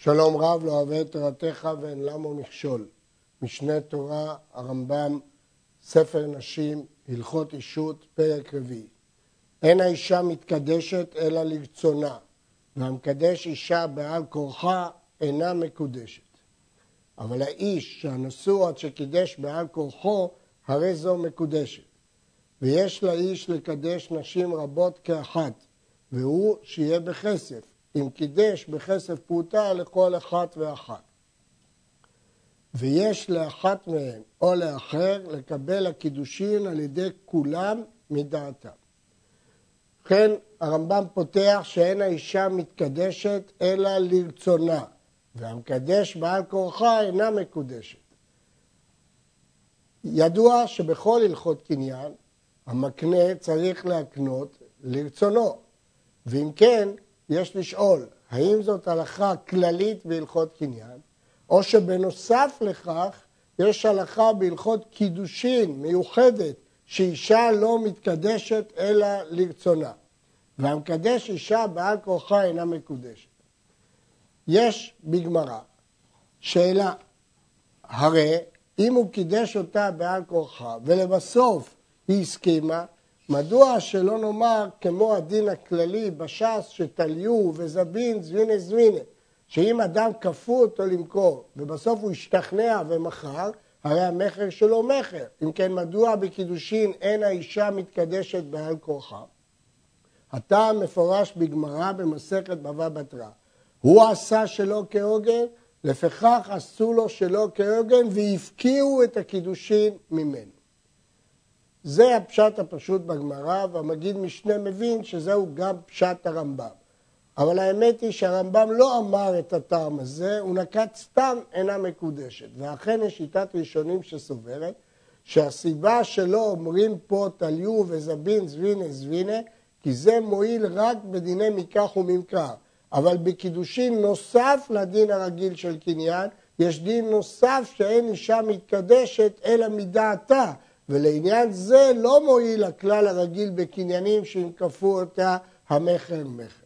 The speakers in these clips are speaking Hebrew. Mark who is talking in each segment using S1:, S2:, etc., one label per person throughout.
S1: שלום רב לא אוהב את תורתך ואין למו מכשול. משנה תורה, הרמב"ם, ספר נשים, הלכות אישות, פרק רביעי. אין האישה מתקדשת אלא לרצונה, והמקדש אישה בעל כורחה אינה מקודשת. אבל האיש שהנשוא עד שקידש בעל כורחו, הרי זו מקודשת. ויש לאיש לקדש נשים רבות כאחת, והוא שיהיה בכסף, אם קידש בכסף פרוטה לכל אחת ואחת. ויש לאחת מהן או לאחר לקבל הקידושין על ידי כולם מדעתם. כן, הרמב"ם פותח שאין האישה מתקדשת אלא לרצונה, והמקדש בעל כורחה אינה מקודשת. ידוע שבכל הלכות קניין המקנה צריך להקנות לרצונו, ואם כן, יש לשאול, האם זאת הלכה כללית בהלכות קניין, או שבנוסף לכך יש הלכה בהלכות קידושין מיוחדת, שאישה לא מתקדשת אלא לרצונה. והמקדש אישה בעל כורחה אינה מקודשת. יש בגמרא שאלה, הרי אם הוא קידש אותה בעל כורחה ולבסוף היא הסכימה, מדוע שלא נאמר כמו הדין הכללי בש"ס שתליו וזבין זבינה זבינה, שאם אדם כפו אותו למכור ובסוף הוא השתכנע ומכר, הרי המכר שלו מכר. אם כן, מדוע בקידושין אין האישה מתקדשת בעל כורחה? הטעם מפורש בגמרא במסכת בבא בתרא. הוא עשה שלא כהוגן, לפיכך עשו לו שלא כהוגן והפקיעו את הקידושין ממנו. זה הפשט הפשוט בגמרא, והמגיד משנה מבין שזהו גם פשט הרמב"ם. אבל האמת היא שהרמב"ם לא אמר את הטעם הזה, הוא נקט סתם אינה מקודשת. ואכן יש שיטת ראשונים שסוברת שהסיבה שלא אומרים פה תליו וזבין זבינה זבינה, כי זה מועיל רק בדיני מקח וממכר. אבל בקידושין נוסף לדין הרגיל של קניין, יש דין נוסף שאין אישה מתקדשת אלא מדעתה. ולעניין זה לא מועיל הכלל הרגיל בקניינים שאם כפו אותה המכר מכר.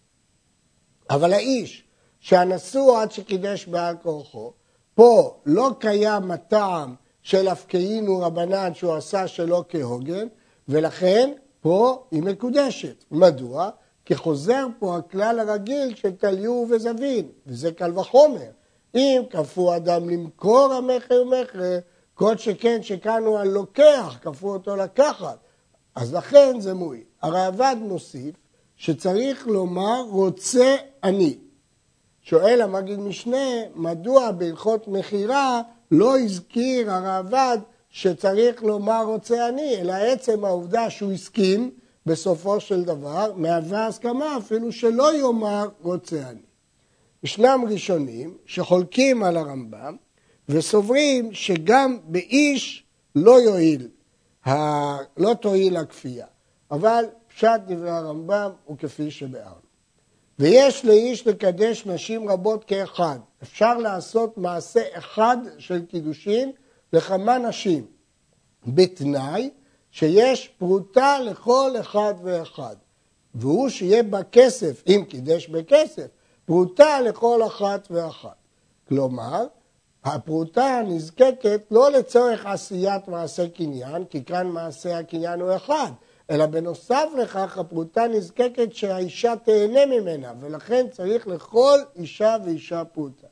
S1: אבל האיש שהנשוא עד שקידש בעל כורחו, פה לא קיים הטעם של הפקעינו רבנן שהוא עשה שלא כהוגן, ולכן פה היא מקודשת. מדוע? כי חוזר פה הכלל הרגיל של תליו וזבין, וזה קל וחומר. אם כפו אדם למכור המכר מכר, כל שכן שכאן הוא הלוקח, כפו אותו לקחת. אז לכן זה מועיל. הראב"ד מוסיף שצריך לומר רוצה אני. שואל המגיד משנה, מדוע בהלכות מכירה לא הזכיר הראב"ד שצריך לומר רוצה אני, אלא עצם העובדה שהוא הסכים בסופו של דבר, מהווה הסכמה אפילו שלא יאמר רוצה אני. ישנם ראשונים שחולקים על הרמב"ם וסוברים שגם באיש לא יועיל, לא תועיל הכפייה. אבל פשט דברי הרמב"ם הוא כפי שבארנו. ויש לאיש לקדש נשים רבות כאחד. אפשר לעשות מעשה אחד של קידושין לכמה נשים, בתנאי שיש פרוטה לכל אחד ואחד. והוא שיהיה בה כסף, אם קידש בכסף, פרוטה לכל אחת ואחת. כלומר, הפרוטה נזקקת לא לצורך עשיית מעשה קניין, כי כאן מעשה הקניין הוא אחד, אלא בנוסף לכך הפרוטה נזקקת שהאישה תהנה ממנה, ולכן צריך לכל אישה ואישה פרוטה.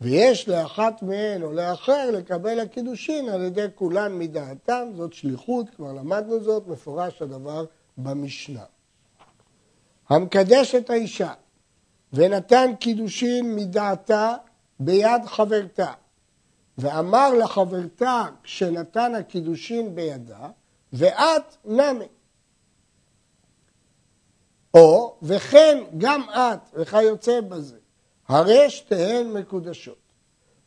S1: ויש לאחת מהן או לאחר לקבל הקידושין על ידי כולן מדעתם, זאת שליחות, כבר למדנו זאת, מפורש הדבר במשנה. המקדש את האישה ונתן קידושין מדעתה ביד חברתה, ואמר לחברתה כשנתן הקידושין בידה, ואת נמי. או, וכן גם את, וכיוצא בזה, הרי שתיהן מקודשות.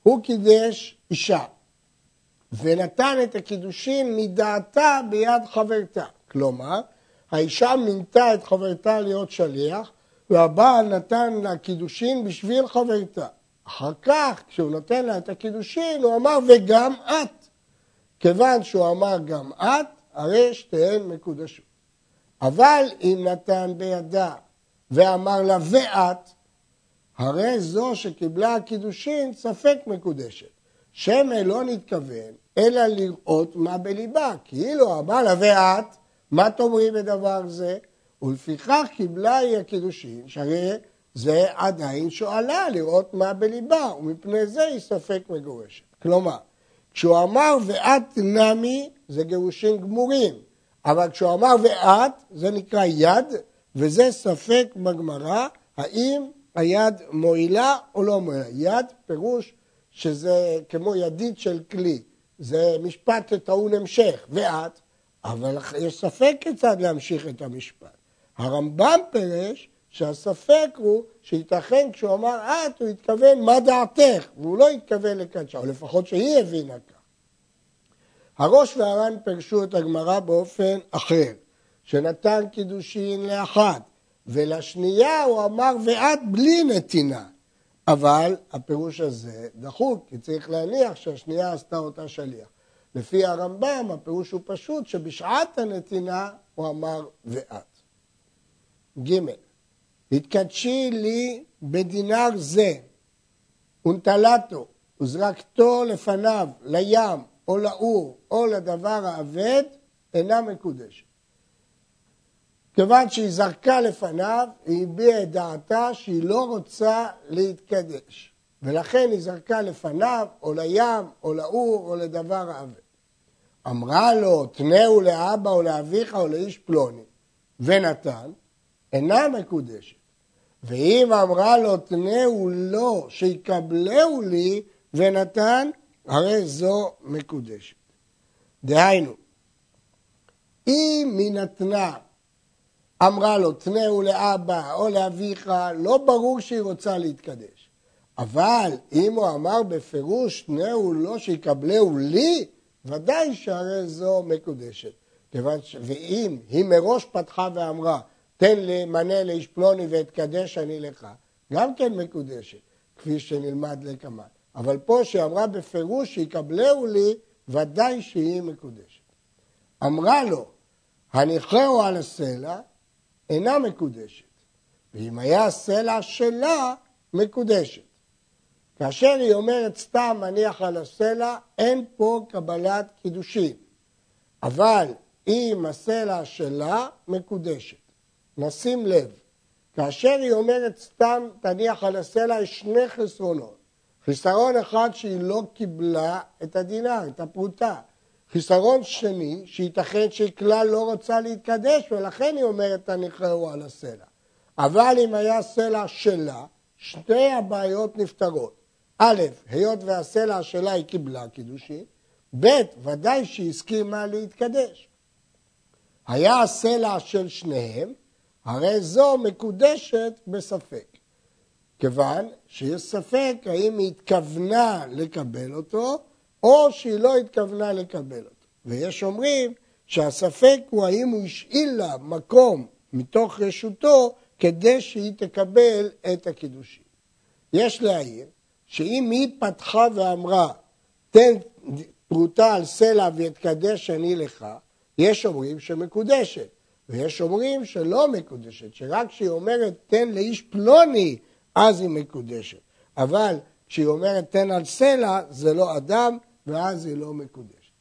S1: הוא קידש אישה, ונתן את הקידושין מדעתה ביד חברתה. כלומר, האישה מינתה את חברתה להיות שליח, והבעל נתן לה קידושין בשביל חברתה. אחר כך, כשהוא נותן לה את הקידושין, הוא אמר וגם את. כיוון שהוא אמר גם את, הרי שתיהן מקודשות. אבל אם נתן בידה ואמר לה ואת, הרי זו שקיבלה הקידושין ספק מקודשת. שמא לא נתכוון, אלא לראות מה בליבה. כאילו אמר לה ואת, מה תאמרי בדבר זה? ולפיכך קיבלה היא הקידושין, שהרי זה עדיין שואלה לראות מה בליבה, ומפני זה היא ספק מגורשת. כלומר, כשהוא אמר ואת נמי, זה גירושין גמורים, אבל כשהוא אמר ואת, זה נקרא יד, וזה ספק בגמרא, האם היד מועילה או לא מועילה. יד פירוש שזה כמו ידית של כלי, זה משפט טעון המשך, ואת, אבל יש ספק כיצד להמשיך את המשפט. הרמב"ם פירש שהספק הוא שייתכן כשהוא אמר את, הוא התכוון מה דעתך, והוא לא התכוון לקדשה, או לפחות שהיא הבינה כך. הראש והר"ן פירשו את הגמרא באופן אחר, שנתן קידושין לאחת, ולשנייה הוא אמר ואת בלי נתינה. אבל הפירוש הזה דחוק, כי צריך להניח שהשנייה עשתה אותה שליח. לפי הרמב"ם הפירוש הוא פשוט שבשעת הנתינה הוא אמר ואת. ג' התקדשי לי בדינר זה ונטלתו וזרקתו לפניו לים או לאור או לדבר האבד אינה מקודשת. כיוון שהיא זרקה לפניו, היא הביעה את דעתה שהיא לא רוצה להתקדש. ולכן היא זרקה לפניו, או לים, או לאור, או לדבר האבד. אמרה לו, תנאו לאבא או לאביך או לאיש פלוני, ונתן, אינה מקודשת. ואם אמרה לו, תנאו לו, שיקבלהו לי, ונתן, הרי זו מקודשת. דהיינו, אם היא נתנה אמרה לו, תנאו לאבא או לאביך, לא ברור שהיא רוצה להתקדש. אבל אם הוא אמר בפירוש, תנאו לא שיקבלהו לי, ודאי שהרי זו מקודשת. כיוון ש... ואם היא מראש פתחה ואמרה, תן לי מנה לאיש פלוני ואתקדש אני לך, גם כן מקודשת, כפי שנלמד לקמן. אבל פה שהיא אמרה בפירוש שיקבלהו לי, ודאי שהיא מקודשת. אמרה לו, הניחהו על הסלע, אינה מקודשת, ואם היה הסלע שלה, מקודשת. כאשר היא אומרת סתם מניח על הסלע, אין פה קבלת קידושין. אבל אם הסלע שלה, מקודשת. נשים לב, כאשר היא אומרת סתם תניח על הסלע, יש שני חסרונות. חיסרון אחד שהיא לא קיבלה את הדינר, את הפרוטה. חיסרון שני, שייתכן שהיא כלל לא רוצה להתקדש ולכן היא אומרת תניחהו על הסלע. אבל אם היה סלע שלה, שתי הבעיות נפתרות. א', היות והסלע שלה היא קיבלה קידושין, ב', ודאי שהיא הסכימה להתקדש. היה הסלע של שניהם, הרי זו מקודשת בספק. כיוון שיש ספק האם היא התכוונה לקבל אותו, או שהיא לא התכוונה לקבל אותו. ויש אומרים שהספק הוא האם הוא השאיל לה מקום מתוך רשותו כדי שהיא תקבל את הקידושים. יש להעיר שאם היא פתחה ואמרה תן פרוטה על סלע ואתקדש אני לך, יש אומרים שמקודשת, ויש אומרים שלא מקודשת, שרק כשהיא אומרת תן לאיש פלוני אז היא מקודשת. אבל כשהיא אומרת תן על סלע זה לא אדם ואז היא לא מקודשת.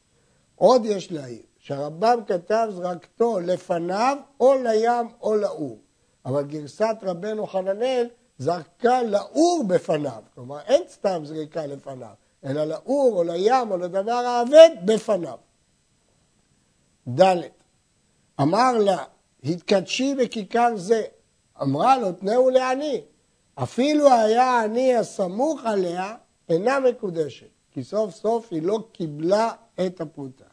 S1: עוד יש להעיר, שהרמב"ם כתב זרקתו לפניו או לים או לאור, אבל גרסת רבנו חננאל זרקה לאור בפניו, כלומר אין סתם זריקה לפניו, אלא לאור או לים או לדבר האבד בפניו. ד' אמר לה, התקדשי בכיכר זה, אמרה לו, תנאו לעני, אפילו היה העני הסמוך עליה, אינה מקודשת. כי סוף סוף היא לא קיבלה את הפרוטה.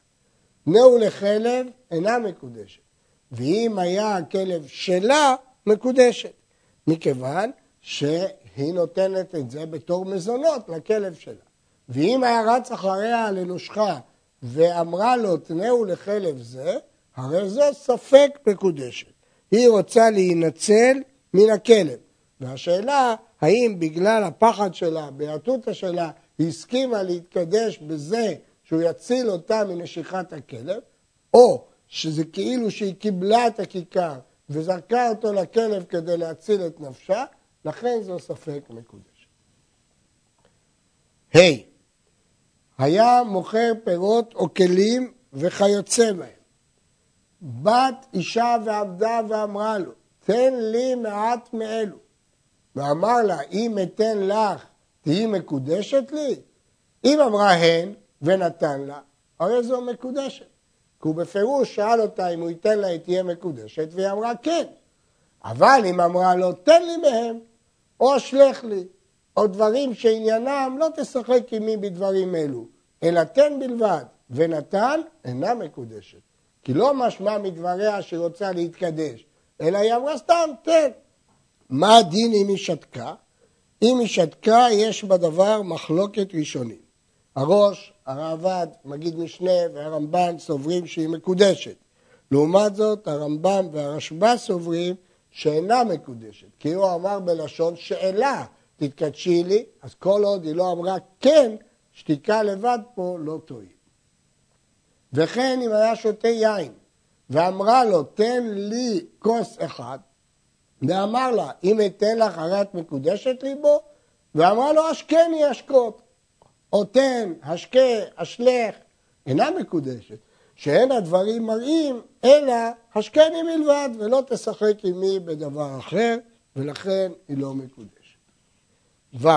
S1: נאו לחלב אינה מקודשת, ואם היה הכלב שלה, מקודשת, מכיוון שהיא נותנת את זה בתור מזונות לכלב שלה. ואם היה רץ אחריה לנושכה ואמרה לו תנאו לחלב זה, הרי זו ספק מקודשת. היא רוצה להינצל מן הכלב. והשאלה, האם בגלל הפחד שלה, בהטוטה שלה, היא הסכימה להתקדש בזה שהוא יציל אותה מנשיכת הכלב, או שזה כאילו שהיא קיבלה את הכיכר וזרקה אותו לכלב כדי להציל את נפשה, לכן זו ספק מקודש. ה' hey, היה מוכר פירות או כלים וכיוצא בהם. בת אישה ועבדה ואמרה לו, תן לי מעט מאלו. ואמר לה, אם אתן לך, תהיי מקודשת לי? אם אמרה הן ונתן לה, הרי זו מקודשת. כי הוא בפירוש שאל אותה אם הוא ייתן לה, היא תהיה מקודשת, והיא אמרה כן. אבל אם אמרה לו, תן לי מהם, או אשלך לי, או דברים שעניינם לא תשחק עמי בדברים אלו, אלא תן בלבד, ונתן אינה מקודשת. כי לא משמע מדבריה שהיא רוצה להתקדש, אלא היא אמרה סתם, תן. מה הדין אם היא שתקה? אם היא שתקה, יש בדבר מחלוקת ראשונים. הראש, הרעב"ד, מגיד משנה והרמב"ן סוברים שהיא מקודשת. לעומת זאת, הרמב"ם והרשב"א סוברים שאינה מקודשת, כי הוא אמר בלשון שאלה, תתקדשי לי, אז כל עוד היא לא אמרה כן, שתיקה לבד פה לא תועיל. וכן אם היה שותה יין ואמרה לו תן לי כוס אחד ואמר לה אם אתן לך הרי את מקודשת לי בו ואמרה לו השקני או תן, השקה, אשלך אינה מקודשת שאין הדברים מראים אלא השקני מלבד ולא תשחק עמי בדבר אחר ולכן היא לא מקודשת. ו.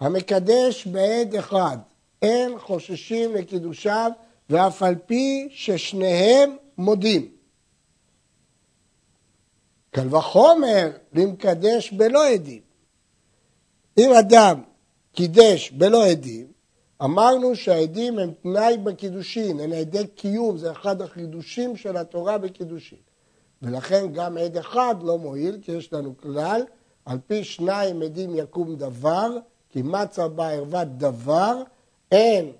S1: המקדש בעד אחד אין חוששים לקידושיו ואף על פי ששניהם מודים. קל וחומר למקדש בלא עדים. אם אדם קידש בלא עדים, אמרנו שהעדים הם תנאי בקידושין, הם עדי קיום, זה אחד החידושים של התורה בקידושין. ולכן גם עד אחד לא מועיל, כי יש לנו כלל, על פי שניים עדים יקום דבר, כי מצה בערווה דבר, אין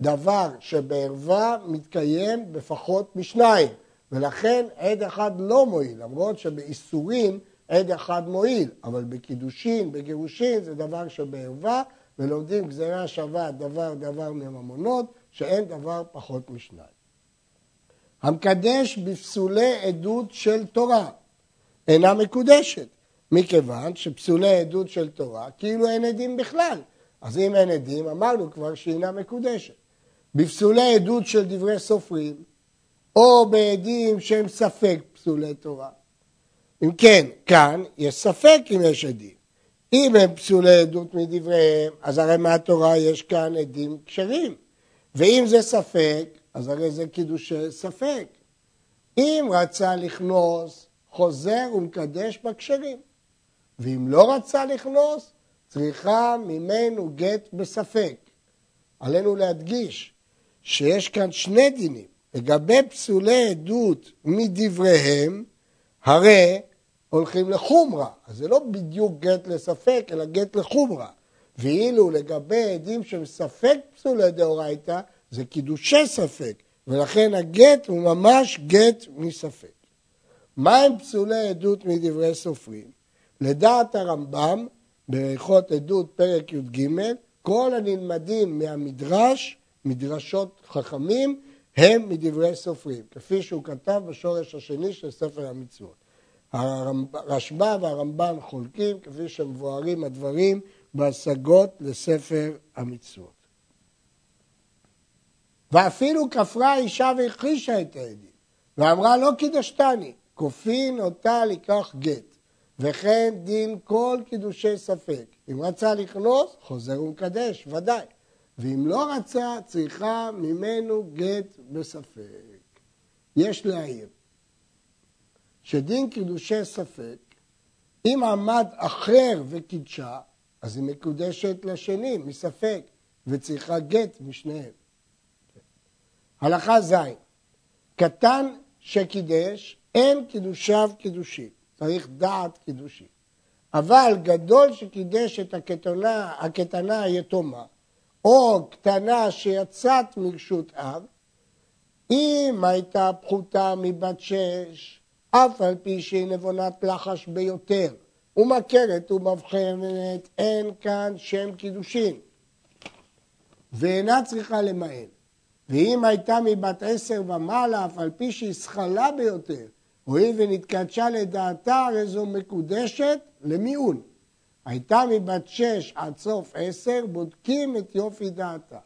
S1: דבר שבערווה מתקיים בפחות משניים, ולכן עד אחד לא מועיל, למרות שבאיסורים עד אחד מועיל, אבל בקידושין, בגירושין, זה דבר שבערווה, ולומדים גזירה שווה דבר דבר מממונות, שאין דבר פחות משניים. המקדש בפסולי עדות של תורה אינה מקודשת, מכיוון שפסולי עדות של תורה כאילו אין עדים בכלל. אז אם אין עדים, אמרנו כבר שהיא אינה מקודשת. בפסולי עדות של דברי סופרים, או בעדים שהם ספק פסולי תורה. אם כן, כאן יש ספק אם יש עדים. אם הם פסולי עדות מדבריהם, אז הרי מהתורה יש כאן עדים כשרים. ואם זה ספק, אז הרי זה קידושי ספק. אם רצה לכנוס, חוזר ומקדש בכשרים. ואם לא רצה לכנוס, צריכה ממנו גט בספק. עלינו להדגיש שיש כאן שני דינים. לגבי פסולי עדות מדבריהם, הרי הולכים לחומרה. אז זה לא בדיוק גט לספק, אלא גט לחומרה. ואילו לגבי עדים שהם ספק פסולי דאורייתא, זה קידושי ספק, ולכן הגט הוא ממש גט מספק. מהם פסולי עדות מדברי סופרים? לדעת הרמב"ם, בהלכות עדות פרק י"ג, כל הנלמדים מהמדרש, מדרשות חכמים, הם מדברי סופרים, כפי שהוא כתב בשורש השני של ספר המצוות. הרשב"א והרמב"ן חולקים, כפי שמבוארים הדברים בהשגות לספר המצוות. ואפילו כפרה האישה והכחישה את העדים, ואמרה לא קידשתני, כופין אותה לקח גט. וכן דין כל קידושי ספק. אם רצה לכנוס, חוזר ומקדש, ודאי. ואם לא רצה, צריכה ממנו גט בספק. יש להעיר שדין קידושי ספק, אם עמד אחר וקידשה, אז היא מקודשת לשני, מספק, וצריכה גט משניהם. הלכה ז' קטן שקידש, אין קידושיו קידושין. צריך דעת קידושין. אבל גדול שקידש את הקטנה, הקטנה היתומה, או קטנה שיצאת מרשות אב, אם הייתה פחותה מבת שש, אף על פי שהיא נבונת לחש ביותר, ומכרת ומבחנת, אין כאן שם קידושין, ואינה צריכה למען. ואם הייתה מבת עשר ומעלה, אף על פי שהיא שכלה ביותר, הואיל ונתקדשה לדעתה, הרי זו מקודשת למיעון. הייתה מבת שש עד סוף עשר, בודקים את יופי דעתה.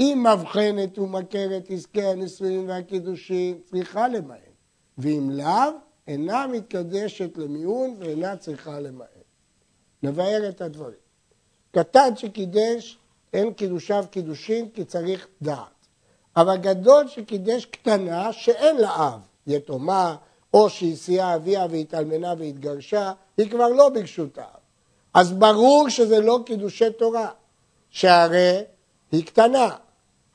S1: אם מבחנת ומכרת עסקי הנישואים והקידושין, צריכה למען. ואם לאו, אינה מתקדשת למיעון ואינה צריכה למען. נבהר את הדברים. קטן שקידש, אין קידושיו קידושין כי צריך דעת. אבל גדול שקידש קטנה שאין לה אב, יתומה, או שהסיעה אביה והתאלמנה והתגרשה, היא כבר לא ברשות האב. אז ברור שזה לא קידושי תורה, שהרי היא קטנה.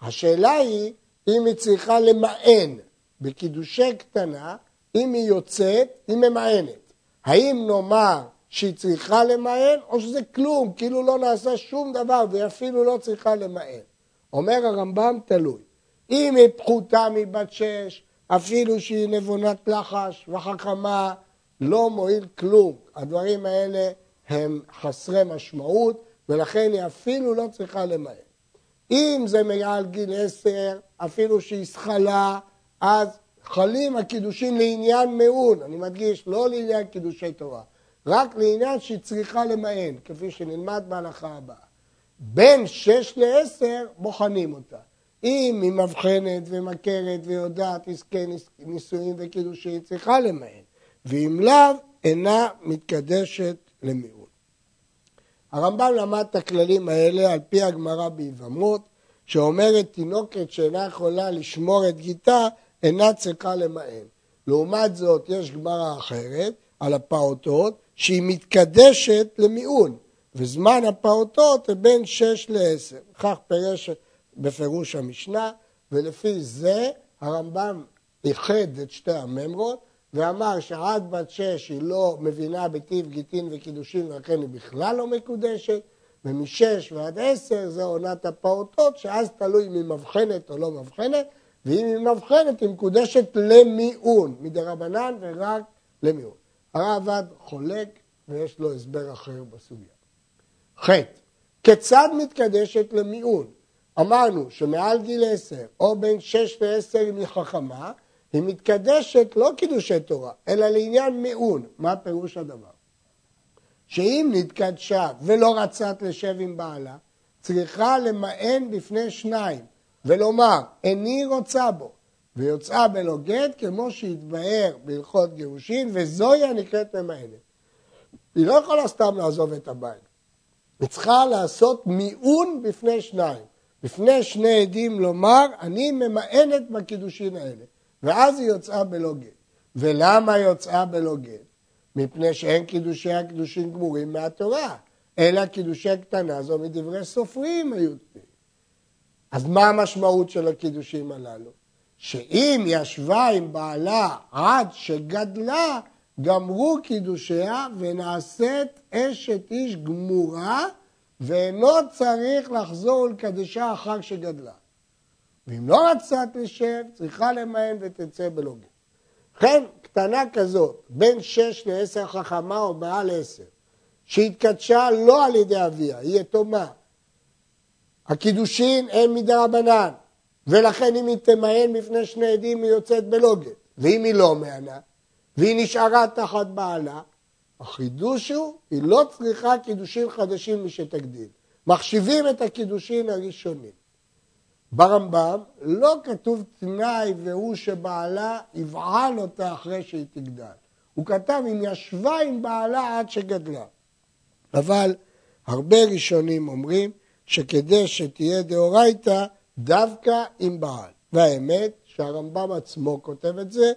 S1: השאלה היא אם היא צריכה למען בקידושי קטנה, אם היא יוצאת, היא ממאנת. האם נאמר שהיא צריכה למען, או שזה כלום, כאילו לא נעשה שום דבר והיא אפילו לא צריכה למען. אומר הרמב"ם, תלוי. אם היא פחותה מבת שש, אפילו שהיא נבונת לחש וחכמה, לא מועיל כלום. הדברים האלה הם חסרי משמעות, ולכן היא אפילו לא צריכה למעט. אם זה מעל גיל עשר, אפילו שהיא זכלה, אז חלים הקידושים לעניין מעון, אני מדגיש, לא לעניין קידושי תורה, רק לעניין שהיא צריכה למען, כפי שנלמד בהלכה הבאה. בין שש לעשר בוחנים אותה. אם היא מבחנת ומכרת ויודעת עסקי נישואים וקידושין, צריכה למען, ואם לאו, אינה מתקדשת למיעוט. הרמב"ם למד את הכללים האלה על פי הגמרא ביבמות, שאומרת תינוקת שאינה יכולה לשמור את גיתה, אינה צריכה למען. לעומת זאת, יש גמרא אחרת על הפעוטות, שהיא מתקדשת למיעון, וזמן הפעוטות הוא בין שש לעשר. כך פירש בפירוש המשנה, ולפי זה הרמב"ם איחד את שתי הממרות ואמר שעד בת שש היא לא מבינה בטיב גיטין וקידושין ולכן היא בכלל לא מקודשת, ומשש ועד עשר זה עונת הפעוטות, שאז תלוי אם היא מבחנת או לא מבחנת, ואם היא מבחנת היא מקודשת למיעון, מדי רבנן ורק למיעון. הרעב"ד חולק ויש לו הסבר אחר בסוגיה. ח. כיצד מתקדשת למיעון? אמרנו שמעל גיל עשר או בין שש לעשר אם היא חכמה, היא מתקדשת לא קידושי תורה, אלא לעניין מיעון. מה פירוש הדבר? שאם נתקדשה ולא רצת לשב עם בעלה, צריכה למען בפני שניים ולומר, איני רוצה בו, ויוצאה בלא גט כמו שהתבהר בהלכות גירושין, וזוהי הנקראת ממאנת. היא לא יכולה סתם לעזוב את הבית. היא צריכה לעשות מיעון בפני שניים. בפני שני עדים לומר, אני ממאנת בקידושין האלה. ואז היא יוצאה בלא גט. ולמה יוצאה בלא גט? מפני שאין קידושי הקדושין גמורים מהתורה, אלא קידושי קטנה זו מדברי סופרים היו תנאים. אז מה המשמעות של הקידושים הללו? שאם ישבה עם בעלה עד שגדלה, גמרו קידושיה ונעשית אשת איש גמורה ואינו צריך לחזור ולקדשה אחר שגדלה. ואם לא רצה תשב, צריכה למען ותצא בלא גט. ובכן, קטנה כזאת, בין שש לעשר חכמה או מעל עשר, שהתקדשה לא על ידי אביה, היא יתומה. הקידושין הם מדי רבנן, ולכן אם היא תמהן בפני שני עדים היא יוצאת בלא גט. ואם היא לא מהנה, והיא נשארה תחת בעלה, החידוש הוא, היא לא צריכה קידושין חדשים משתגדיל. מחשיבים את הקידושין הראשונים. ברמב"ם לא כתוב תנאי והוא שבעלה יבעל אותה אחרי שהיא תגדל. הוא כתב אם ישבה עם בעלה עד שגדלה. אבל הרבה ראשונים אומרים שכדי שתהיה דאורייתא דווקא עם בעל. והאמת שהרמב"ם עצמו כותב את זה,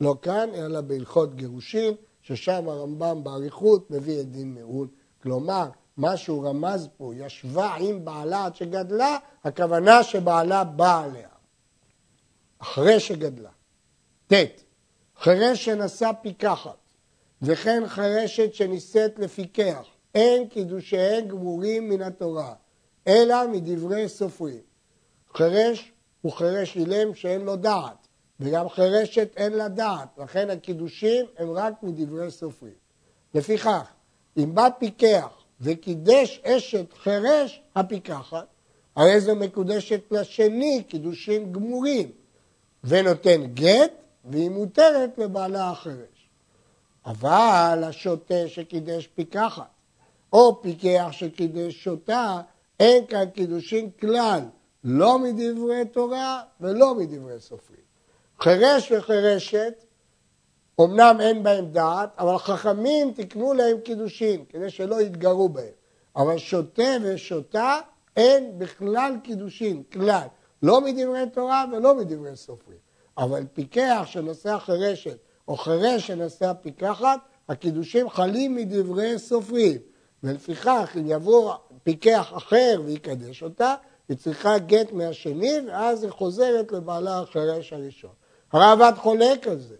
S1: לא כאן, אלא בהלכות גירושין, ששם הרמב"ם באריכות מביא את דין מעון. כלומר, מה שהוא רמז פה, ישבה עם בעלה עד שגדלה, הכוונה שבעלה בא עליה. אחרי שגדלה. ט. חירש שנשא פיקחת, וכן חירשת שנישאת לפיקח, אין קידושיהם גמורים מן התורה, אלא מדברי סופרים. חירש הוא חירש אילם שאין לו דעת, וגם חירשת אין לה דעת, לכן הקידושים הם רק מדברי סופרים. לפיכך, אם בא פיקח וקידש אשת חירש הפיקחת, הרי זו מקודשת לשני, קידושים גמורים, ונותן גט, והיא מותרת לבעלה החירש. אבל השוטה שקידש פיקחת, או פיקח שקידש שוטה, אין כאן קידושין כלל, לא מדברי תורה ולא מדברי סופרים. חירש וחירשת, אמנם אין בהם דעת, אבל חכמים תקנו להם קידושין, כדי שלא יתגרו בהם. אבל שוטה ושוטה, אין בכלל קידושין, כלל. לא מדברי תורה ולא מדברי סופרים. אבל פיקח שנושא חירשת, או חירש שנושא פיקחת, הקידושים חלים מדברי סופרים. ולפיכך, אם יבוא פיקח אחר ויקדש אותה, היא צריכה גט מהשני, ואז היא חוזרת לבעלה החירש הראשון. הרעב"ד חולק על זה.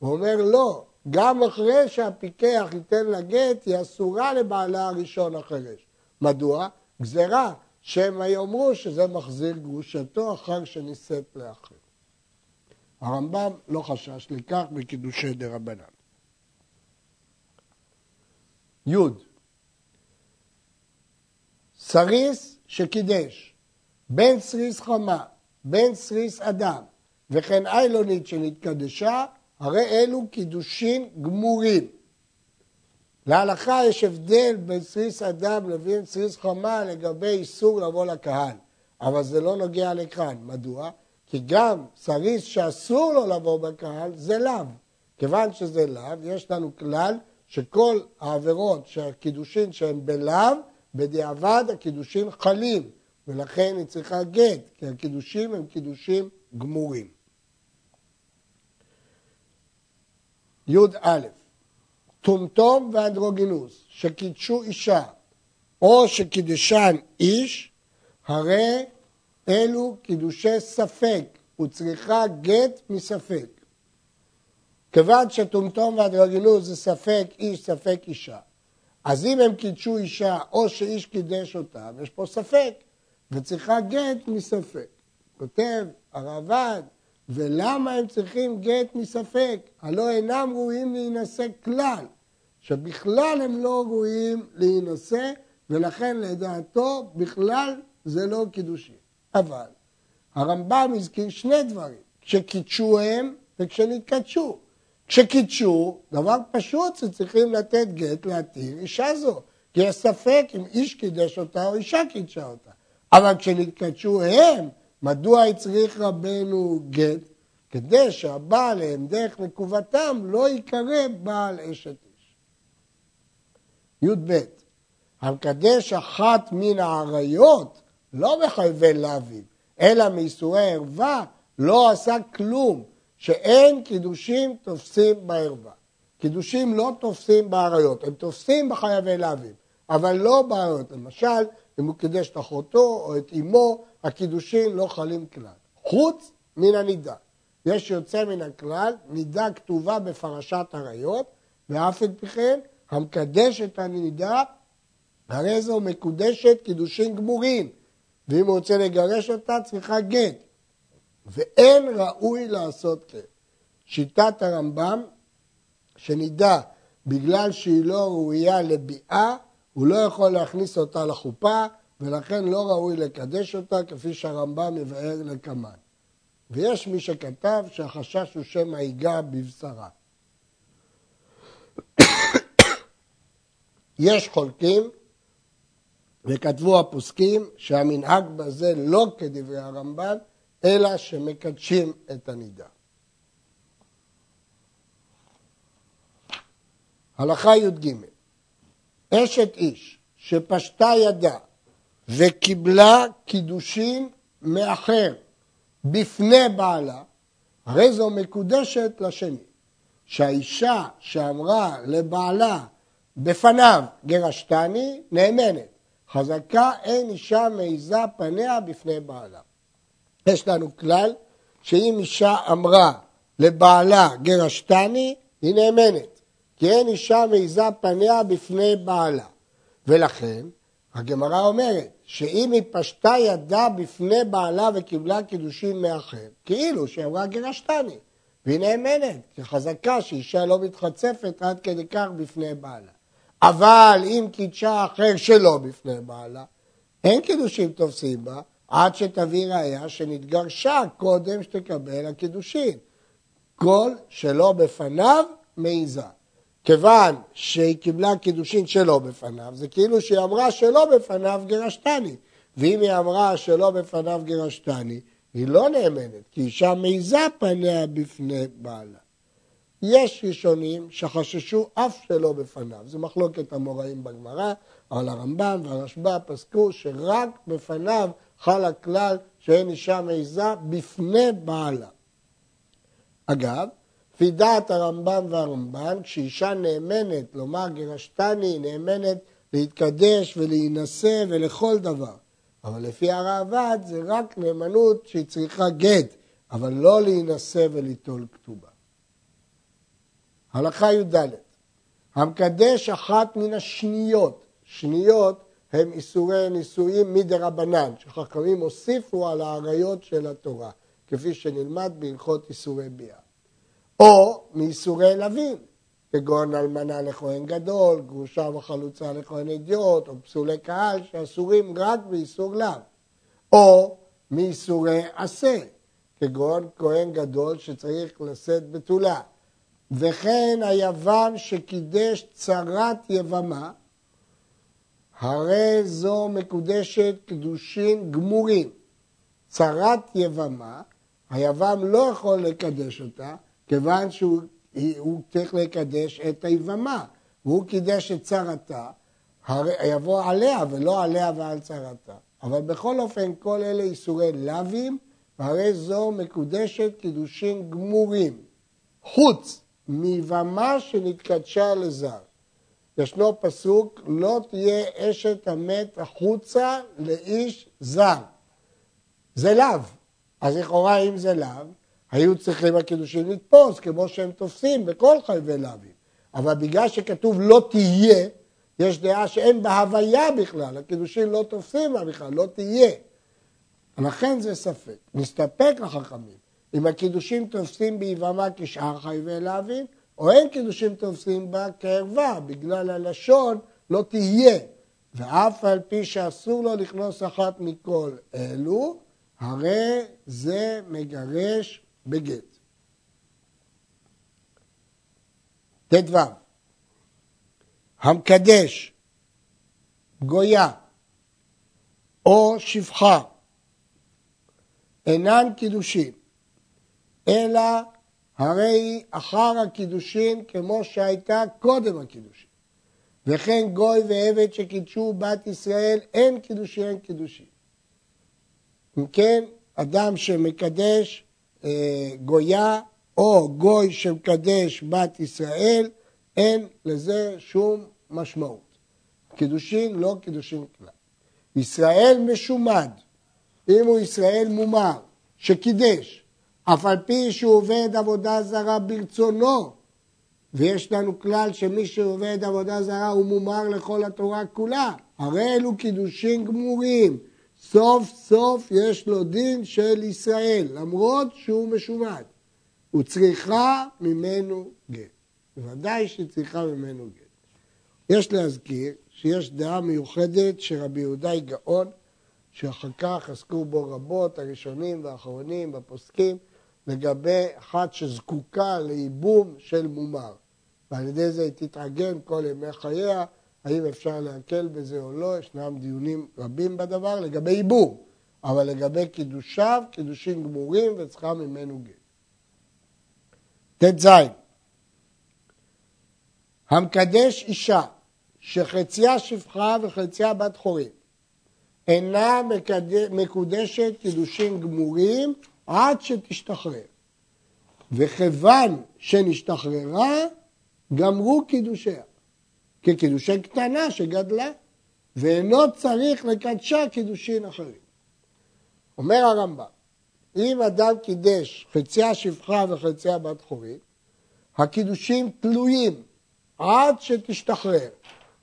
S1: הוא אומר לא, גם אחרי שהפיקח ייתן לה גט, היא אסורה לבעלה הראשון החירש. מדוע? גזרה, שמא יאמרו שזה מחזיר גרושתו אחר שנישאת לאחר. הרמב"ם לא חשש לכך בקידושי דרבנן. י. סריס שקידש, בין סריס חמה, בין סריס אדם, וכן איילונית שנתקדשה, הרי אלו קידושין גמורים. להלכה יש הבדל בין סריס אדם לבין סריס חמה לגבי איסור לבוא לקהל, אבל זה לא נוגע לכאן. מדוע? כי גם סריס שאסור לו לבוא בקהל זה לאו. כיוון שזה לאו, יש לנו כלל שכל העבירות שהקידושין שהן בלאו, בדיעבד הקידושין חלים, ולכן היא צריכה גט, כי הקידושים הם קידושים גמורים. י"א טומטום ואנדרוגינוס שקידשו אישה או שקידשן איש, הרי אלו קידושי ספק, וצריכה גט מספק. כיוון שטומטום ואנדרוגינוס זה ספק איש, ספק אישה, אז אם הם קידשו אישה או שאיש קידש אותם, יש פה ספק, וצריכה גט מספק. כותב הרעב"ד, ולמה הם צריכים גט מספק? הלא אינם ראויים להינשא כלל, שבכלל הם לא ראויים להינשא, ולכן לדעתו בכלל זה לא קידושין. אבל הרמב"ם הזכיר שני דברים, כשקידשו הם וכשנתקדשו. כשקידשו, דבר פשוט שצריכים לתת גט להתיר אישה זו, כי יש ספק אם איש קידש אותה או אישה קידשה אותה. אבל כשנתקדשו הם, מדוע הצריך רבנו גט? כדי שהבעל להם דרך נקובתם לא ייקרא בעל אשת איש. י"ב המקדש אחת מן האריות לא מחייבי לאווים, אלא מאיסורי ערווה לא עשה כלום, שאין קידושים תופסים בערווה. קידושים לא תופסים באריות, הם תופסים בחייבי לאווים, אבל לא באריות. למשל, אם הוא קידש את אחותו או את אמו, הקידושים לא חלים כלל. חוץ מן הנידה. יש יוצא מן הכלל, נידה כתובה בפרשת עריות, ואף על פי כן, המקדש את הנידה, הרי זו מקודשת קידושין גמורים, ואם הוא רוצה לגרש אותה, צריכה גט. ואין ראוי לעשות כן. שיטת הרמב"ם, שנידה בגלל שהיא לא ראויה לביאה, הוא לא יכול להכניס אותה לחופה, ולכן לא ראוי לקדש אותה, כפי שהרמב"ם מבאר לקמן. ויש מי שכתב שהחשש הוא שמא ייגע בבשרה. יש חולקים, וכתבו הפוסקים שהמנהג בזה לא כדברי הרמב"ן, אלא שמקדשים את הנידה. הלכה י"ג אשת איש שפשטה ידה וקיבלה קידושין מאחר בפני בעלה, הרי זו מקודשת לשני. שהאישה שאמרה לבעלה בפניו גרשתני, נאמנת. חזקה אין אישה מעיזה פניה בפני בעלה. יש לנו כלל שאם אישה אמרה לבעלה גרשתני, היא נאמנת. כי אין אישה מעיזה פניה בפני בעלה. ולכן הגמרא אומרת שאם היא פשטה ידה בפני בעלה וקיבלה קידושין מאחר, כאילו שהיא אמרה גירשתני, והיא נאמנת, כי חזקה שאישה לא מתחצפת עד כדי כך בפני בעלה. אבל אם קידשה אחר שלא בפני בעלה, אין קידושין תופסים בה, עד שתביא ראיה שנתגרשה קודם שתקבל הקידושין. כל שלא בפניו מעיזה. כיוון שהיא קיבלה קידושין שלא בפניו, זה כאילו שהיא אמרה שלא בפניו גירשתני. ואם היא אמרה שלא בפניו גירשתני, היא לא נאמנת, כי אישה מעיזה פניה בפני בעלה. יש ראשונים שחששו אף שלא בפניו, זו מחלוקת המוראים בגמרא, אבל הרמב"ם והרשב"א פסקו שרק בפניו חל הכלל שאין אישה מעיזה בפני בעלה. אגב, לפי דעת הרמב"ם והרמב"ן, כשאישה נאמנת לומר גירשתני, נאמנת להתקדש ולהינשא ולכל דבר. אבל לפי הראב"ד זה רק נאמנות שהיא צריכה גט, אבל לא להינשא וליטול כתובה. הלכה י"ד המקדש אחת מן השניות, שניות הם איסורי נישואים מדרבנן, שחכמים הוסיפו על האריות של התורה, כפי שנלמד בהלכות איסורי ביאה. או מאיסורי לווים, כגון אלמנה לכהן גדול, גרושה וחלוצה לכהן אדיוט, או פסולי קהל, שאסורים רק באיסור לאו. או מאיסורי עשה, כגון כהן גדול שצריך לשאת בתולה. וכן היוון שקידש צרת יבמה, הרי זו מקודשת קדושין גמורים. צרת יבמה, היבם לא יכול לקדש אותה, כיוון שהוא צריך לקדש את היבמה, והוא קידש את צרתה, יבוא עליה ולא עליה ועל צרתה. אבל בכל אופן כל אלה איסורי לאווים, והרי זו מקודשת קידושין גמורים. חוץ מיבמה שנתקדשה לזר. ישנו פסוק, לא תהיה אשת המת החוצה לאיש זר. זה לאו. אז לכאורה אם זה לאו, היו צריכים הקידושים לתפוס, כמו שהם תופסים בכל חייבי לאווים. אבל בגלל שכתוב לא תהיה, יש דעה שאין בה הוויה בכלל, הקידושים לא תופסים בה בכלל, לא תהיה. לכן זה ספק. נסתפק לחכמים. אם הקידושים תופסים ביבמה כשאר חייבי להבים, או אין קידושים תופסים בה כערווה, בגלל הלשון לא תהיה. ואף על פי שאסור לו לכנוס אחת מכל אלו, הרי זה מגרש בגט. ט"ו המקדש גויה או שפחה אינן קידושין, אלא הרי אחר הקידושין כמו שהייתה קודם הקידושין. וכן גוי ועבד שקידשו בת ישראל, אין קידושין, אין קידושין. אם כן, אדם שמקדש גויה או גוי שמקדש בת ישראל, אין לזה שום משמעות. קידושין לא קידושין כלל. ישראל משומד, אם הוא ישראל מומר, שקידש, אף על פי שהוא עובד עבודה זרה ברצונו, ויש לנו כלל שמי שעובד עבודה זרה הוא מומר לכל התורה כולה, הרי אלו קידושין גמורים, סוף סוף יש לו דין של ישראל, למרות שהוא משומד. הוא צריכה ממנו גט. בוודאי שהיא צריכה ממנו גט. יש להזכיר שיש דעה מיוחדת של רבי יהודה גאון, שאחר כך עסקו בו רבות, הראשונים והאחרונים והפוסקים, לגבי אחת שזקוקה לייבום של מומר. ועל ידי זה היא תתעגן כל ימי חייה, האם אפשר להקל בזה או לא, ישנם דיונים רבים בדבר לגבי ייבום, אבל לגבי קידושיו, קידושים גמורים וצריכה ממנו גט. ט"ז המקדש אישה שחציה שפחה וחציה בת חורים אינה מקודשת קידושים גמורים עד שתשתחרר. וכיוון שנשתחררה, גמרו קידושיה. כקידושי קטנה שגדלה, ואינו צריך לקדשה קידושין אחרים. אומר הרמב"ם, אם אדם קידש חציה שפחה וחציה בת חורית, הקידושים תלויים עד שתשתחרר.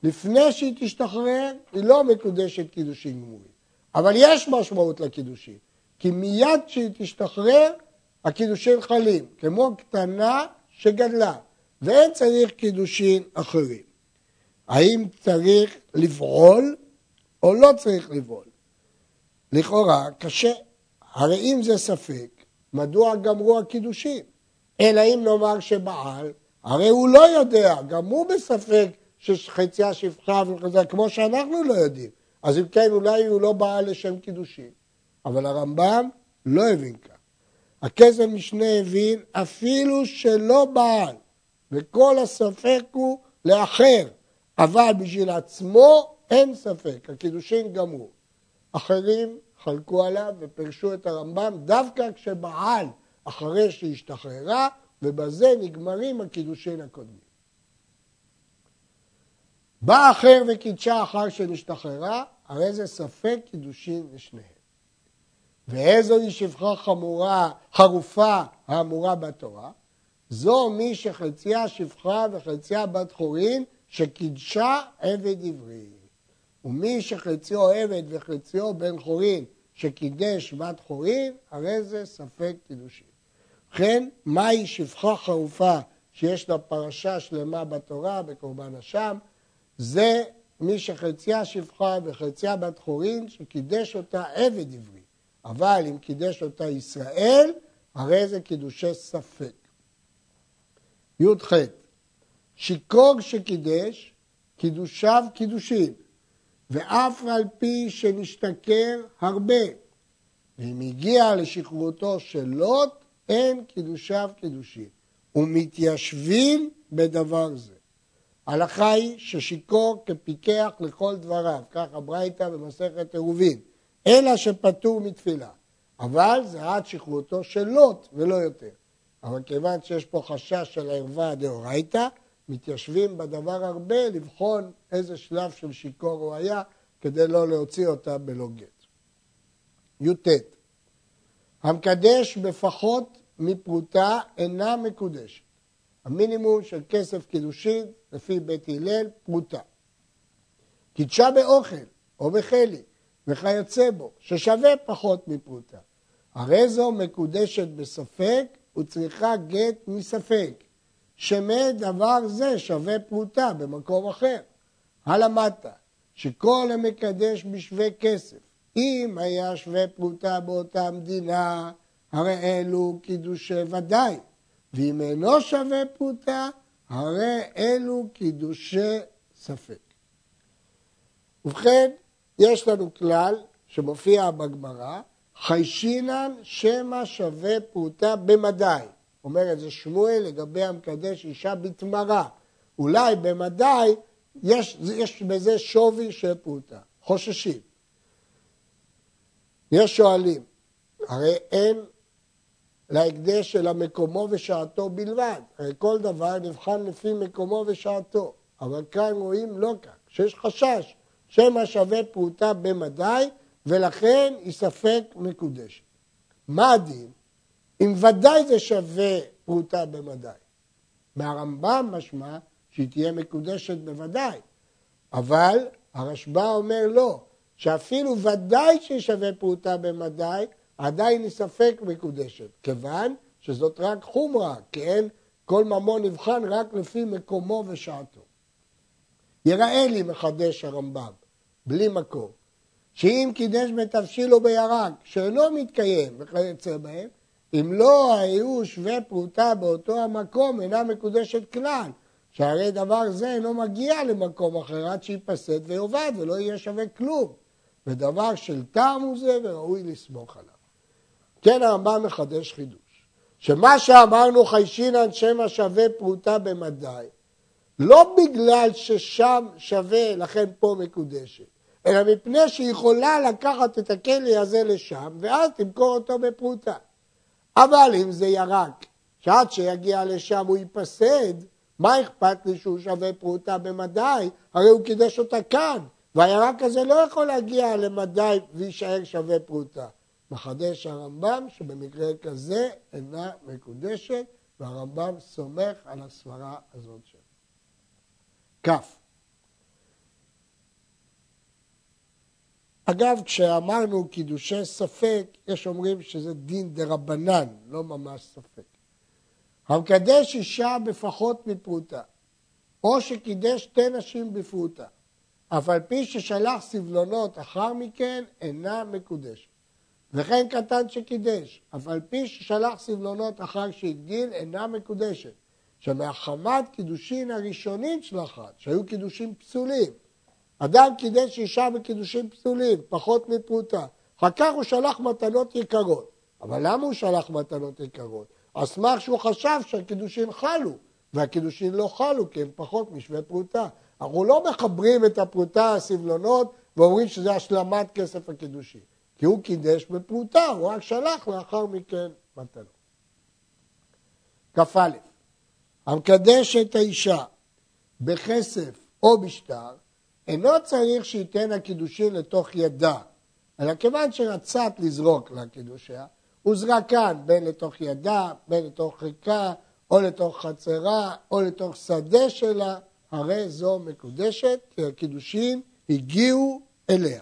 S1: לפני שהיא תשתחרר, היא לא מקודשת קידושין גמורים. אבל יש משמעות לקידושין, כי מיד כשהיא תשתחרר, הקידושין חלים, כמו קטנה שגדלה, ואין צריך קידושין אחרים. האם צריך לבעול או לא צריך לבעול? לכאורה קשה. הרי אם זה ספק, מדוע גמרו הקידושים? אלא אם נאמר שבעל, הרי הוא לא יודע, גם הוא בספק שחציה שפחה וחציה, כמו שאנחנו לא יודעים. אז אם כן, אולי הוא לא בעל לשם קידושין. אבל הרמב"ם לא הבין כך. הכסף משנה הבין אפילו שלא בעל, וכל הספק הוא לאחר, אבל בשביל עצמו אין ספק, הקידושין גמרו. אחרים חלקו עליו ופרשו את הרמב"ם דווקא כשבעל אחרי שהשתחררה, ובזה נגמרים הקידושין הקודמים. בא אחר וקידשה אחר שנשתחררה, הרי זה ספק קידושין לשניהם. ואיזוהי שפחה חמורה, חרופה האמורה בתורה? זו מי שחציה שפחה וחציה בת חורין שקידשה עבד עברי. ומי שחציו עבד וחציו בן חורין שקידש בת חורין, הרי זה ספק קידושין. ובכן, מהי שפחה חרופה שיש לה פרשה שלמה בתורה, בקורבן אשם? זה מי שחציה שפחה וחציה בת חורין שקידש אותה עבד עברי. אבל אם קידש אותה ישראל, הרי זה קידושי ספק. י"ח שיקוג שקידש, קידושיו קידושין, ואף על פי שנשתכר הרבה, ואם הגיע לשחרורתו של לוט, אין קידושיו קידושין, ומתיישבים בדבר זה. ההלכה היא ששיכור כפיקח לכל דבריו, כך הברייתא במסכת עירובין, אלא שפטור מתפילה. אבל זה עד שחרורתו של לוט ולא יותר. אבל כיוון שיש פה חשש של ערווה דאורייתא, מתיישבים בדבר הרבה לבחון איזה שלב של שיכור הוא היה, כדי לא להוציא אותה בלא גט. י"ט המקדש בפחות מפרוטה אינה מקודשת. המינימום של כסף קידושין, לפי בית הלל, פרוטה. קידשה באוכל או בחלי וכיוצא בו, ששווה פחות מפרוטה. הרי זו מקודשת בספק וצריכה גט מספק, שמת דבר זה שווה פרוטה במקום אחר. הלמדת שכל המקדש בשווה כסף, אם היה שווה פרוטה באותה מדינה, הרי אלו קידושי ודאי, ואם אינו שווה פרוטה, הרי אלו קידושי ספק. ובכן, יש לנו כלל שמופיע בגמרא, חיישינן שמא שווה פרוטה במדי. אומר את זה שמואל לגבי המקדש אישה בתמרה. אולי במדי יש, יש בזה שווי של פרוטה. חוששים. יש שואלים, הרי אין להקדש של המקומו ושעתו בלבד. הרי כל דבר נבחן לפי מקומו ושעתו. אבל כאן רואים לא כך, שיש חשש שמא שווה פרוטה במדי, ולכן היא ספק מקודשת. מה הדין? אם ודאי זה שווה פרוטה במדי. מהרמב"ם משמע שהיא תהיה מקודשת בוודאי, אבל הרשב"א אומר לא, שאפילו ודאי ששווה פרוטה במדי, עדיין היא ספק מקודשת, כיוון שזאת רק חומרה, אין, כל ממון נבחן רק לפי מקומו ושעתו. יראה לי, מחדש הרמב"ם, בלי מקום, שאם קידש בתבשיל או בירק, שאינו מתקיים וכיוצא בהם, אם לא היו שווה פרוטה באותו המקום, אינה מקודשת כלל, שהרי דבר זה אינו מגיע למקום אחר עד שייפסד ויאבד ולא יהיה שווה כלום. ודבר של טעם הוא זה וראוי לסמוך עליו. כן הרמב"ם מחדש חידוש, שמה שאמרנו חיישינן שמא שווה פרוטה במדי, לא בגלל ששם שווה לכן פה מקודשת, אלא מפני שהיא יכולה לקחת את הכלי הזה לשם ואז תמכור אותו בפרוטה. אבל אם זה ירק, שעד שיגיע לשם הוא ייפסד, מה אכפת לי שהוא שווה פרוטה במדי? הרי הוא קידש אותה כאן, והירק הזה לא יכול להגיע למדי ויישאר שווה פרוטה. מחדש הרמב"ם שבמקרה כזה אינה מקודשת, והרמב"ם סומך על הסברה הזאת שלו. כ' אגב, כשאמרנו קידושי ספק, יש אומרים שזה דין דה רבנן, לא ממש ספק. המקדש אישה בפחות מפרוטה, או שקידש שתי נשים בפרוטה, אף על פי ששלח סבלונות אחר מכן, אינה מקודשת. וכן קטן שקידש, אף על פי ששלח סבלונות אחר שהגדיל, אינה מקודשת. שמהחמת קידושין הראשונים של אחת, שהיו קידושים פסולים, אדם קידש אישה בקידושים פסולים, פחות מפרוטה, אחר כך הוא שלח מתנות יקרות. אבל למה הוא שלח מתנות יקרות? על סמך שהוא חשב שהקידושין חלו, והקידושין לא חלו כי הם פחות משווה פרוטה. אנחנו לא מחברים את הפרוטה הסבלונות ואומרים שזה השלמת כסף הקידושין. כי הוא קידש בפרוטה, הוא רק שלח לאחר מכן מתנות. כ"א המקדש את האישה בכסף או בשטר, אינו צריך שייתן הקידושין לתוך ידה, אלא כיוון שרצת לזרוק לקידושיה, הוא זרקן בין לתוך ידה, בין לתוך חיקה, או לתוך חצרה, או לתוך שדה שלה, הרי זו מקודשת, כי הקידושין הגיעו אליה.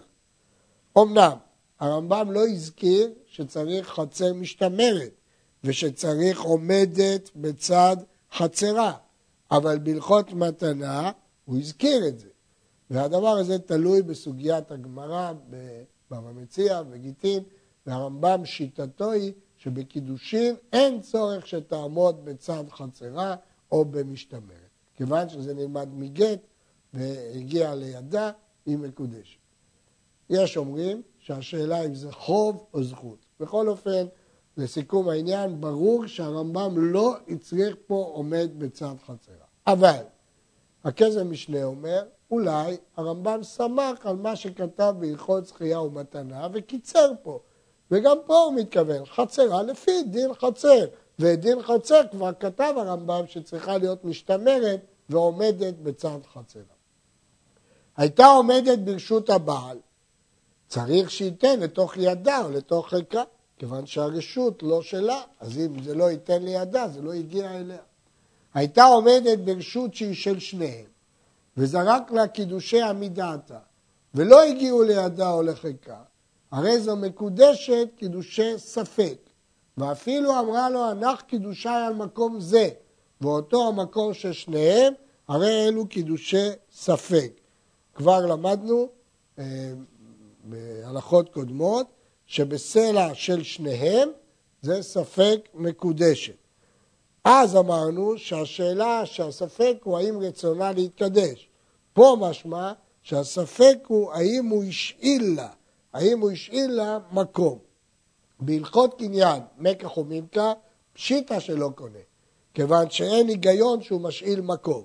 S1: אמנם, הרמב"ם לא הזכיר שצריך חצר משתמרת, ושצריך עומדת בצד חצרה, אבל בהלכות מתנה הוא הזכיר את זה. והדבר הזה תלוי בסוגיית הגמרא בבבא מציע וגיטין, והרמב"ם שיטתו היא שבקידושין אין צורך שתעמוד בצד חצרה או במשתמרת. כיוון שזה נלמד מגט והגיע לידה, היא מקודשת. יש אומרים שהשאלה אם זה חוב או זכות. בכל אופן, לסיכום העניין, ברור שהרמב"ם לא הצריך פה עומד בצד חצרה. אבל, הכסף משנה אומר, אולי הרמב"ם שמח על מה שכתב בהלכות זכייה ומתנה וקיצר פה. וגם פה הוא מתכוון, חצרה לפי דין חצר. ודין חצר כבר כתב הרמב"ם שצריכה להיות משתמרת ועומדת בצד חצרה. הייתה עומדת ברשות הבעל, צריך שייתן לתוך ידה או לתוך חלקה. כיוון שהרשות לא שלה, אז אם זה לא ייתן לידה, זה לא הגיע אליה. הייתה עומדת ברשות שהיא של שניהם, וזרק לה קידושי עמידתה, ולא הגיעו לידה או לחיקה, הרי זו מקודשת קידושי ספק, ואפילו אמרה לו הנח קידושי על מקום זה, ואותו המקור של שניהם, הרי אלו קידושי ספק. כבר למדנו אה, בהלכות קודמות שבסלע של שניהם זה ספק מקודשת. אז אמרנו שהשאלה שהספק הוא האם רצונה להתקדש. פה משמע שהספק הוא האם הוא השאיל לה, האם הוא השאיל לה מקום. בהלכות קניין, מקח ומילקה, פשיטה שלא קונה, כיוון שאין היגיון שהוא משאיל מקום.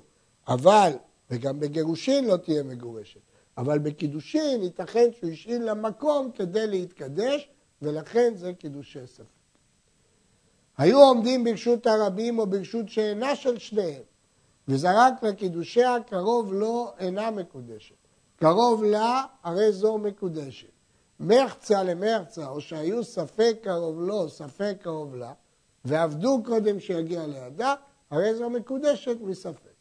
S1: אבל, וגם בגירושין לא תהיה מגורשת. אבל בקידושין ייתכן שהוא השאיל לה מקום כדי להתקדש, ולכן זה קידושי ספק. היו עומדים ברשות הרבים או ברשות שאינה של שניהם, וזרק לקידושיה קרוב לו אינה מקודשת. קרוב לה, הרי זו מקודשת. מחצה למחצה, או שהיו ספק קרוב לו, ספק קרוב לה, ועבדו קודם שיגיע לידה, הרי זו מקודשת מספק.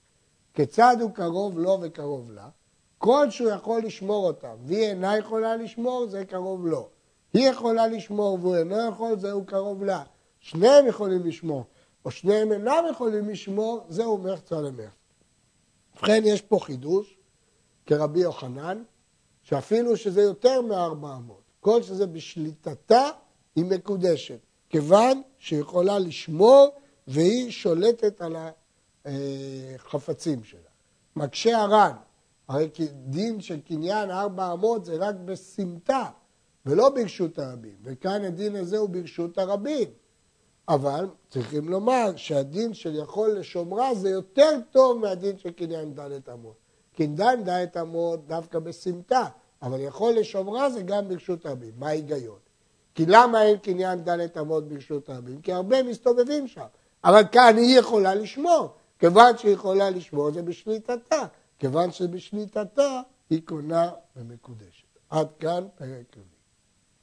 S1: כיצד הוא קרוב לו וקרוב לה? כל שהוא יכול לשמור אותם, והיא אינה יכולה לשמור, זה קרוב לו. היא יכולה לשמור והוא אינו יכול, זהו קרוב לה. שניהם יכולים לשמור, או שניהם אינם יכולים לשמור, זהו מחצה למחצה. ובכן, יש פה חידוש, כרבי יוחנן, שאפילו שזה יותר מארבע אמות, כל שזה בשליטתה, היא מקודשת, כיוון שהיא יכולה לשמור והיא שולטת על החפצים שלה. מקשה הר"ן, הרי דין של קניין ארבע אמות זה רק בסמטה ולא ברשות הרבים, וכאן הדין הזה הוא ברשות הרבים. אבל צריכים לומר שהדין של יכול לשומרה זה יותר טוב מהדין של קניין ד' אמות. קניין ד' אמות דווקא בסמטה, אבל יכול לשומרה זה גם ברשות הרבים. מה ההיגיון? כי למה אין קניין ד' אמות ברשות הרבים? כי הרבה מסתובבים שם. אבל כאן היא יכולה לשמור. כיוון שהיא יכולה לשמור זה בשליטתה. כיוון שבשליטתה היא קונה ומקודשת. עד כאן פרק רביעי.